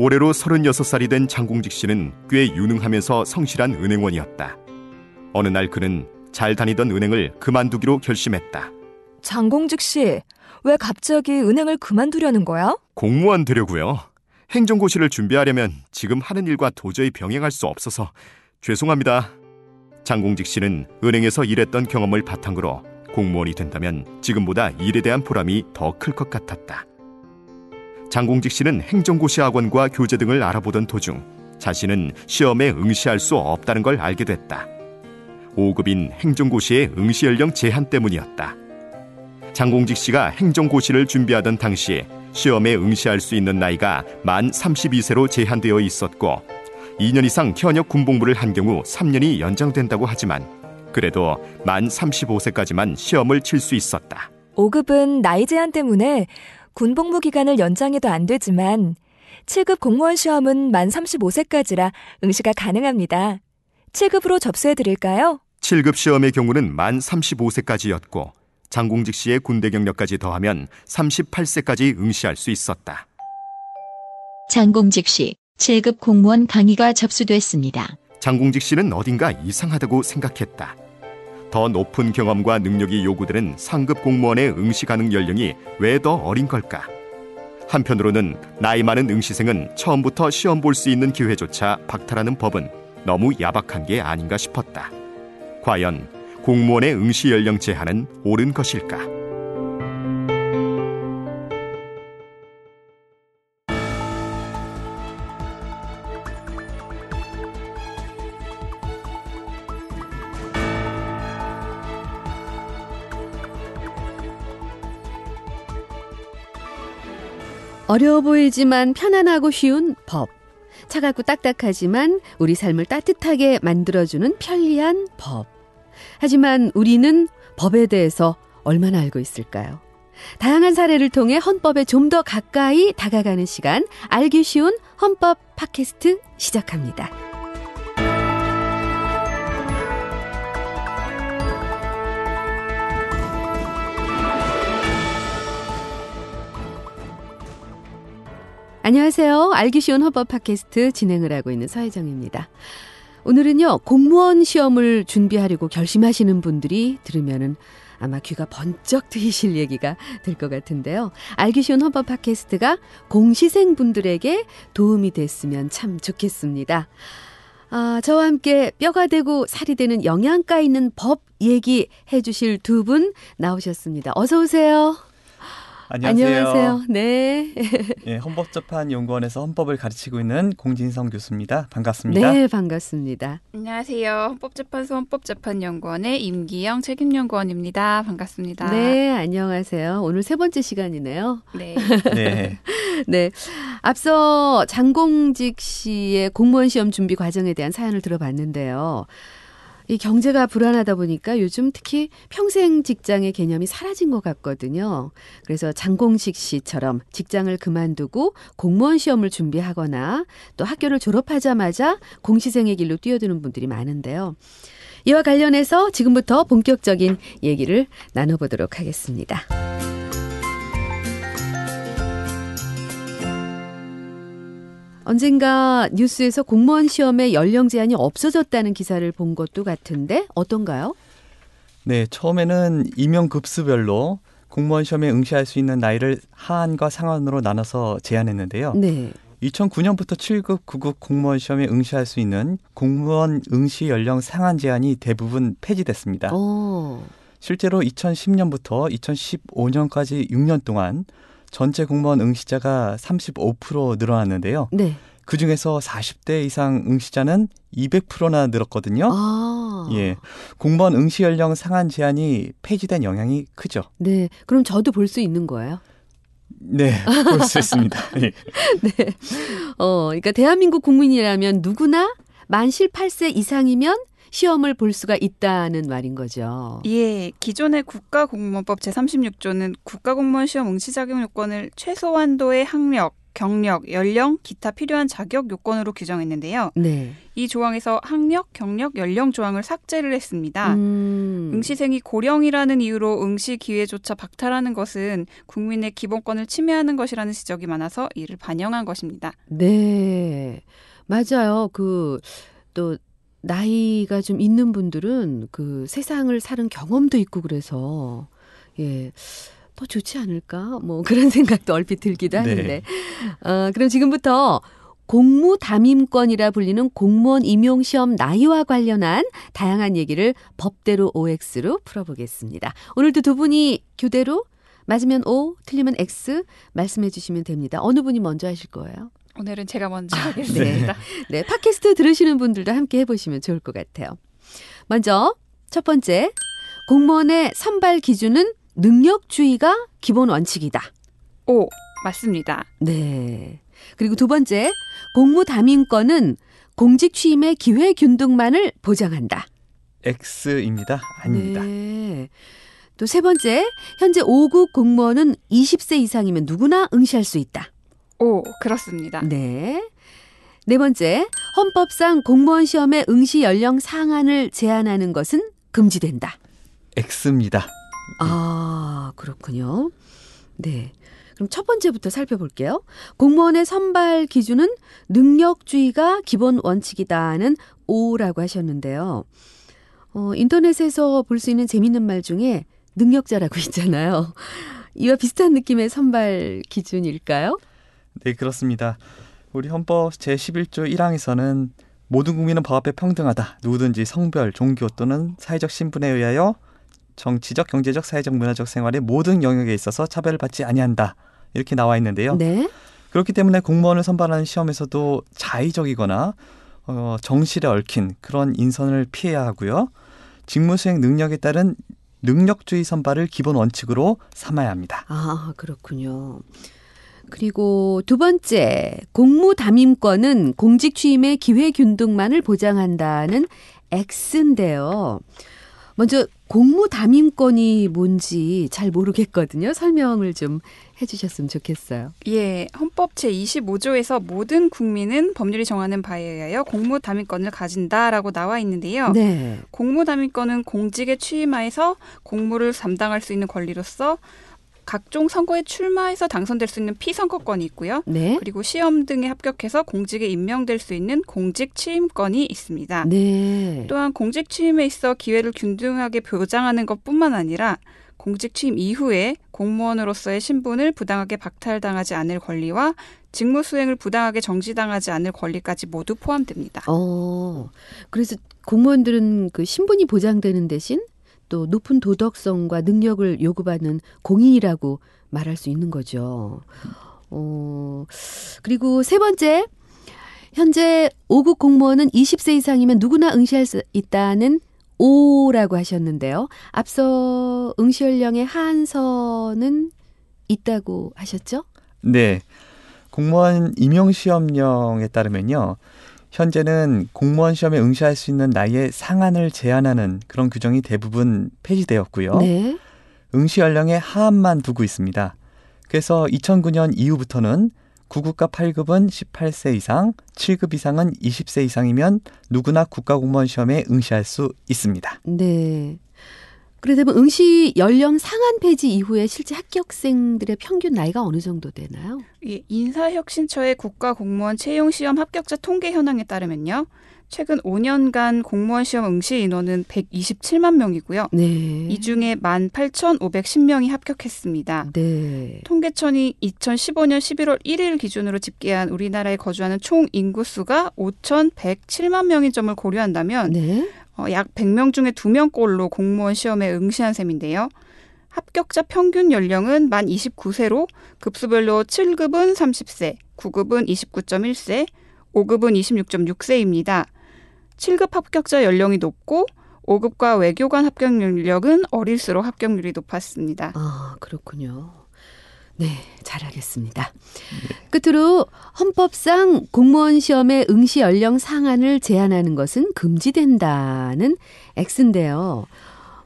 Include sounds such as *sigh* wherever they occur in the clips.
올해로 36살이 된 장공직 씨는 꽤 유능하면서 성실한 은행원이었다. 어느 날 그는 잘 다니던 은행을 그만두기로 결심했다. 장공직 씨, 왜 갑자기 은행을 그만두려는 거야? 공무원 되려고요. 행정고시를 준비하려면 지금 하는 일과 도저히 병행할 수 없어서 죄송합니다. 장공직 씨는 은행에서 일했던 경험을 바탕으로 공무원이 된다면 지금보다 일에 대한 보람이 더 클 것 같았다. 장공직 씨는 행정고시 학원과 교재 등을 알아보던 도중 자신은 시험에 응시할 수 없다는 걸 알게 됐다. 5급인 행정고시의 응시 연령 제한 때문이었다. 장공직 씨가 행정고시를 준비하던 당시에 시험에 응시할 수 있는 나이가 만 32세로 제한되어 있었고 2년 이상 현역 군복무를 한 경우 3년이 연장된다고 하지만 그래도 만 35세까지만 시험을 칠 수 있었다. 5급은 나이 제한 때문에 군 복무 기간을 연장해도 안 되지만 7급 공무원 시험은 만 35세까지라 응시가 가능합니다. 7급으로 접수해 드릴까요? 7급 시험의 경우는 만 35세까지였고 장공직 씨의 군대 경력까지 더하면 38세까지 응시할 수 있었다. 장공직 씨 7급 공무원 강의가 접수됐습니다. 장공직 씨는 어딘가 이상하다고 생각했다. 더 높은 경험과 능력이 요구되는 상급 공무원의 응시 가능 연령이 왜 더 어린 걸까? 한편으로는 나이 많은 응시생은 처음부터 시험 볼 수 있는 기회조차 박탈하는 법은 너무 야박한 게 아닌가 싶었다. 과연 공무원의 응시 연령 제한은 옳은 것일까? 어려워 보이지만 편안하고 쉬운 법. 차갑고 딱딱하지만 우리 삶을 따뜻하게 만들어주는 편리한 법. 하지만 우리는 법에 대해서 얼마나 알고 있을까요? 다양한 사례를 통해 헌법에 좀 더 가까이 다가가는 시간, 알기 쉬운 헌법 팟캐스트 시작합니다. 안녕하세요. 알기 쉬운 헌법 팟캐스트 진행을 하고 있는 서혜정입니다. 오늘은요, 공무원 시험을 준비하려고 결심하시는 분들이 들으면은 아마 귀가 번쩍 트이실 얘기가 될 것 같은데요. 알기 쉬운 헌법 팟캐스트가 공시생 분들에게 도움이 됐으면 참 좋겠습니다. 아, 저와 함께 뼈가 되고 살이 되는 영양가 있는 법 얘기 해 주실 두 분 나오셨습니다. 어서 오세요. 안녕하세요. 안녕하세요. 네. *laughs* 예, 헌법재판연구원에서 헌법을 가르치고 있는 공진성 교수입니다. 반갑습니다. 네, 반갑습니다. 안녕하세요. 헌법재판소 헌법재판연구원의 임기영 책임연구원입니다. 반갑습니다. 네, 안녕하세요. 오늘 세 번째 시간이네요. 네. 네. *laughs* 네. 앞서 장공직 씨의 공무원 시험 준비 과정에 대한 사연을 들어봤는데요. 이 경제가 불안하다 보니까 요즘 특히 평생 직장의 개념이 사라진 것 같거든요. 그래서 장공식 씨처럼 직장을 그만두고 공무원 시험을 준비하거나 또 학교를 졸업하자마자 공시생의 길로 뛰어드는 분들이 많은데요. 이와 관련해서 지금부터 본격적인 얘기를 나눠보도록 하겠습니다. 언젠가 뉴스에서 공무원 시험의 연령 제한이 없어졌다는 기사를 본 것도 같은데 어떤가요? 네, 처음에는 임용 급수별로 공무원 시험에 응시할 수 있는 나이를 하한과 상한으로 나눠서 제한했는데요. 네. 2009년부터 7급, 9급 공무원 시험에 응시할 수 있는 공무원 응시 연령 상한 제한이 대부분 폐지됐습니다. 오. 실제로 2010년부터 2015년까지 6년 동안 전체 공무원 응시자가 35% 늘어났는데요. 네. 그 중에서 40대 이상 응시자는 200%나 늘었거든요. 아. 예. 공무원 응시 연령 상한 제한이 폐지된 영향이 크죠. 네. 그럼 저도 볼 수 있는 거예요? 네, 볼 수 있습니다. 예. *laughs* 네. 어, 그러니까 대한민국 국민이라면 누구나 만 18세 이상이면 시험을 볼 수가 있다는 말인 거죠. 예, 기존의 국가공무원법 제36조는 국가공무원 시험 응시 자격 요건을 최소한도의 학력, 경력, 연령, 기타 필요한 자격 요건으로 규정했는데요. 네. 이 조항에서 학력, 경력, 연령 조항을 삭제를 했습니다. 음. 응시생이 고령이라는 이유로 응시 기회조차 박탈하는 것은 국민의 기본권을 침해하는 것이라는 지적이 많아서 이를 반영한 것입니다. 네. 맞아요. 그, 또, 나이가 좀 있는 분들은 그 세상을 사는 경험도 있고 그래서, 예. 더 좋지 않을까? 뭐 그런 *laughs* 생각도 얼핏 들기도 네. 하는데. 어, 그럼 지금부터 공무 담임권이라 불리는 공무원 임용 시험 나이와 관련한 다양한 얘기를 법대로 OX로 풀어보겠습니다. 오늘도 두 분이 교대로 맞으면 O, 틀리면 X 말씀해 주시면 됩니다. 어느 분이 먼저 하실 거예요? 오늘은 제가 먼저 아, 하겠습니다. *laughs* 네, 팟캐스트 들으시는 분들도 함께 해보시면 좋을 것 같아요. 먼저 첫 번째, 공무원의 선발 기준은 능력주의가 기본 원칙이다. 오, 맞습니다. 네. 그리고 두 번째, 공무 담임권은 공직 취임의 기회 균등만을 보장한다. X입니다. 아닙니다. 네. 또 세 번째, 현재 5급 공무원은 20세 이상이면 누구나 응시할 수 있다. 오, 그렇습니다. 네. 네 번째, 헌법상 공무원 시험의 응시 연령 상한을 제한하는 것은 금지된다. X입니다. 아, 그렇군요. 네. 그럼 첫 번째부터 살펴볼게요. 공무원의 선발 기준은 능력주의가 기본 원칙이다는 O라고 하셨는데요. 어, 인터넷에서 볼 수 있는 재밌는 말 중에 능력자라고 *laughs* 있잖아요. 이와 비슷한 느낌의 선발 기준일까요? 네, 그렇습니다. 우리 헌법 제11조 1항에서는 모든 국민은 법 앞에 평등하다. 누구든지 성별, 종교 또는 사회적 신분에 의하여 정치적, 경제적, 사회적, 문화적 생활의 모든 영역에 있어서 차별을 받지 아니한다. 이렇게 나와 있는데요. 네. 그렇기 때문에 공무원을 선발하는 시험에서도 자의적이거나 어, 정실에 얽힌 그런 인선을 피해야 하고요. 직무 수행 능력에 따른 능력주의 선발을 기본 원칙으로 삼아야 합니다. 아, 그렇군요. 그리고 두 번째, 공무 담임권은 공직 취임의 기회 균등만을 보장한다는 X인데요. 먼저 공무 담임권이 뭔지 잘 모르겠거든요. 설명을 좀 해주셨으면 좋겠어요. 예, 헌법 제25조에서 모든 국민은 법률이 정하는 바에 의하여 공무 담임권을 가진다라고 나와 있는데요. 네. 공무 담임권은 공직에 취임하여서 공무를 담당할 수 있는 권리로서 각종 선거에 출마해서 당선될 수 있는 피선거권이 있고요. 네. 그리고 시험 등에 합격해서 공직에 임명될 수 있는 공직 취임권이 있습니다. 네. 또한 공직 취임에 있어 기회를 균등하게 보장하는 것뿐만 아니라 공직 취임 이후에 공무원으로서의 신분을 부당하게 박탈당하지 않을 권리와 직무 수행을 부당하게 정지당하지 않을 권리까지 모두 포함됩니다. 어, 그래서 공무원들은 그 신분이 보장되는 대신 또 높은 도덕성과 능력을 요구받는 공인이라고 말할 수 있는 거죠. 어, 그리고 세 번째, 현재 5급 공무원은 20세 이상이면 누구나 응시할 수 있다는 O라고 하셨는데요. 앞서 응시 연령의 한선은 있다고 하셨죠? 네. 공무원 임용 시험령에 따르면요. 현재는 공무원 시험에 응시할 수 있는 나이의 상한을 제한하는 그런 규정이 대부분 폐지되었고요. 네. 응시 연령의 하한만 두고 있습니다. 그래서 2009년 이후부터는 9급과 8급은 18세 이상, 7급 이상은 20세 이상이면 누구나 국가공무원 시험에 응시할 수 있습니다. 네. 그러다 보면 응시 연령 상한 폐지 이후에 실제 합격생들의 평균 나이가 어느 정도 되나요? 예, 인사혁신처의 국가공무원 채용시험 합격자 통계 현황에 따르면요. 최근 5년간 공무원 시험 응시 인원은 127만 명이고요. 네. 이 중에 18,510명이 합격했습니다. 네. 통계청이 2015년 11월 1일 기준으로 집계한 우리나라에 거주하는 총 인구수가 5,107만 명인 점을 고려한다면 네. 어, 약 100명 중에 2명꼴로 공무원 시험에 응시한 셈인데요. 합격자 평균 연령은 만 29세로 급수별로 7급은 30세, 9급은 29.1세, 5급은 26.6세입니다. 7급 합격자 연령이 높고 5급과 외교관 합격 연령은 어릴수록 합격률이 높았습니다. 아, 그렇군요. 네, 잘하겠습니다. 끝으로 헌법상 공무원 시험의 응시 연령 상한을 제한하는 것은 금지된다는 X인데요.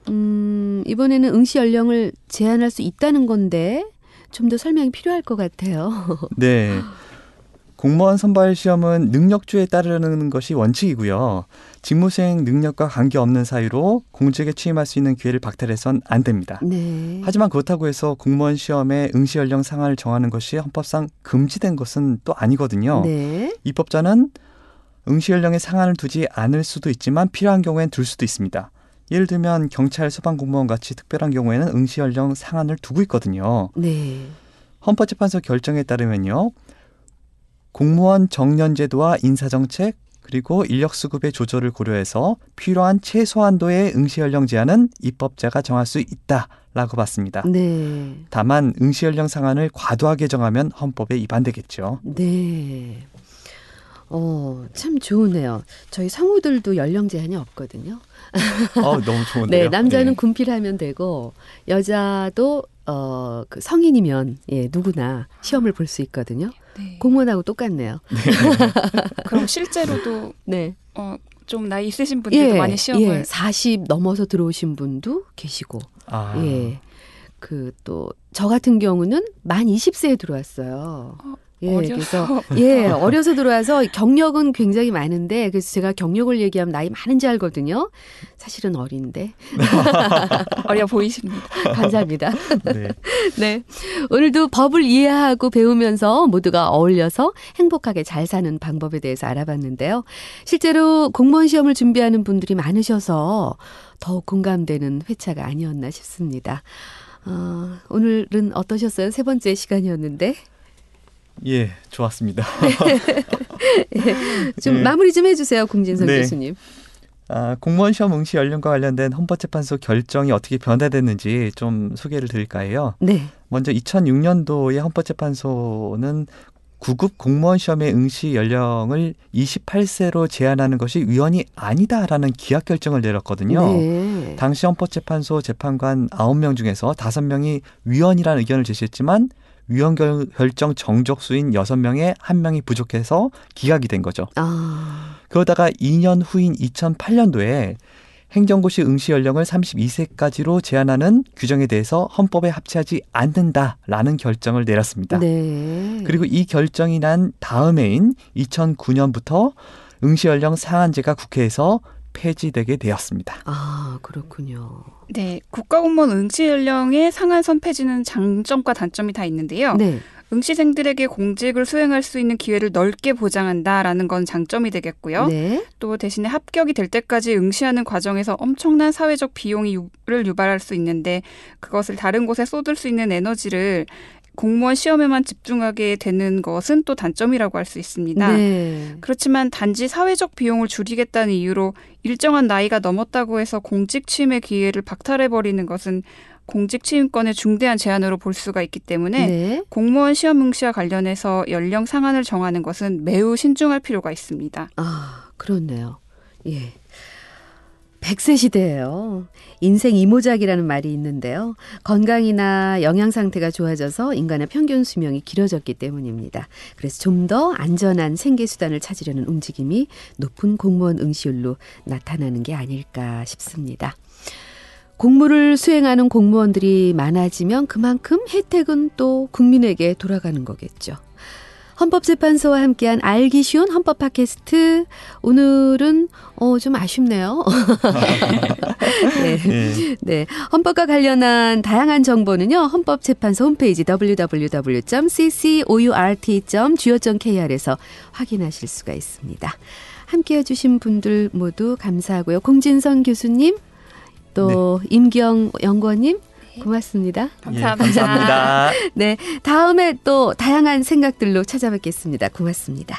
음, 이번에는 응시 연령을 제한할 수 있다는 건데 좀 더 설명이 필요할 것 같아요. 네. *laughs* 공무원 선발 시험은 능력주에 따르는 것이 원칙이고요. 직무수행 능력과 관계없는 사유로 공직에 취임할 수 있는 기회를 박탈해선 안 됩니다. 네. 하지만 그렇다고 해서 공무원 시험의 응시 연령 상한을 정하는 것이 헌법상 금지된 것은 또 아니거든요. 네. 입법자는 응시 연령에 상한을 두지 않을 수도 있지만 필요한 경우엔 둘 수도 있습니다. 예를 들면 경찰, 소방 공무원 같이 특별한 경우에는 응시 연령 상한을 두고 있거든요. 네. 헌법재판소 결정에 따르면요. 공무원 정년 제도와 인사 정책 그리고 인력 수급의 조절을 고려해서 필요한 최소한도의 응시 연령 제한은 입법자가 정할 수 있다 라고 봤습니다. 네. 다만 응시 연령 상한을 과도하게 정하면 헌법에 위반되겠죠. 네. 어, 참 좋으네요. 저희 성우들도 연령 제한이 없거든요. 어, 너무 좋은데요. 네, 남자는 네. 군필하면 되고 여자도 어, 그 성인이면 예, 누구나 시험을 볼 수 있거든요. 네. 공무원하고 똑같네요. *laughs* 그럼 실제로도 네. 어, 좀 나이 있으신 분들도 많이 시험을 예, 40 넘어서 들어오신 분도 계시고. 아, 예. 그 또 저 같은 경우는 만 20세에 들어왔어요. 어, 예, 어려서. 그래서 *laughs* 예, 어려서 들어와서 경력은 굉장히 많은데 그래서 제가 경력을 얘기하면 나이 많은지 알거든요. 사실은 어린데. *laughs* 어려 보이십니다. 감사합니다. 네. *laughs* 네. 오늘도 법을 이해하고 배우면서 모두가 어울려서 행복하게 잘 사는 방법에 대해서 알아봤는데요. 실제로 공무원 시험을 준비하는 분들이 많으셔서 더욱 공감되는 회차가 아니었나 싶습니다. 어, 오늘은 어떠셨어요? 세 번째 시간이었는데. 예, 좋았습니다. *laughs* 좀 네. 마무리 좀 해주세요, 공진성 네. 교수님. 아, 공무원 시험 응시 연령과 관련된 헌법재판소 결정이 어떻게 변화됐는지 좀 소개를 드릴까 해요. 네. 먼저 2006년도에 헌법재판소는 9급 공무원 시험의 응시 연령을 28세로 제한하는 것이 위헌이 아니다라는 기각 결정을 내렸거든요. 네. 당시 헌법재판소 재판관 9명 중에서 5명이 위헌이라는 의견을 제시했지만 위헌 결- 결정 정적수인 6명에 1명이 부족해서 기각이 된 거죠. 아, 그러다가 2년 후인 2008년도에 행정고시 응시 연령을 32세까지로 제한하는 규정에 대해서 헌법에 합치하지 않는다라는 결정을 내렸습니다. 네. 그리고 이 결정이 난 다음해인 2009년부터 응시 연령 상한제가 국회에서 폐지되게 되었습니다. 아, 그렇군요. 네, 국가공무원 응시 연령의 상한선 폐지는 장점과 단점이 다 있는데요. 네. 응시생들에게 공직을 수행할 수 있는 기회를 넓게 보장한다라는 건 장점이 되겠고요. 네. 또 대신에 합격이 될 때까지 응시하는 과정에서 엄청난 사회적 비용을 유발할 수 있는데 그것을 다른 곳에 쏟을 수 있는 에너지를 공무원 시험에만 집중하게 되는 것은 또 단점이라고 할 수 있습니다. 네. 그렇지만 단지 사회적 비용을 줄이겠다는 이유로 일정한 나이가 넘었다고 해서 공직 취임의 기회를 박탈해 버리는 것은 공직 취임권의 중대한 제한으로 볼 수가 있기 때문에 네. 공무원 시험 응시와 관련해서 연령 상한을 정하는 것은 매우 신중할 필요가 있습니다. 아, 그렇네요. 예. 100세 시대예요. 인생 이모작이라는 말이 있는데요. 건강이나 영양 상태가 좋아져서 인간의 평균 수명이 길어졌기 때문입니다. 그래서 좀 더 안전한 생계 수단을 찾으려는 움직임이 높은 공무원 응시율로 나타나는 게 아닐까 싶습니다. 공무를 수행하는 공무원들이 많아지면 그만큼 혜택은 또 국민에게 돌아가는 거겠죠. 헌법재판소와 함께한 알기 쉬운 헌법 팟캐스트 오늘은 어 좀 아쉽네요. *laughs* 네. 예. 네. 헌법과 관련한 다양한 정보는요. 헌법재판소 홈페이지 www.ccourt.go.kr에서 확인하실 수가 있습니다. 함께 해주신 분들 모두 감사하고요. 공진성 교수님, 또 임경 연구원님 고맙습니다. 예, 감사합니다. *laughs* 네. 다음에 또 다양한 생각들로 찾아뵙겠습니다. 고맙습니다.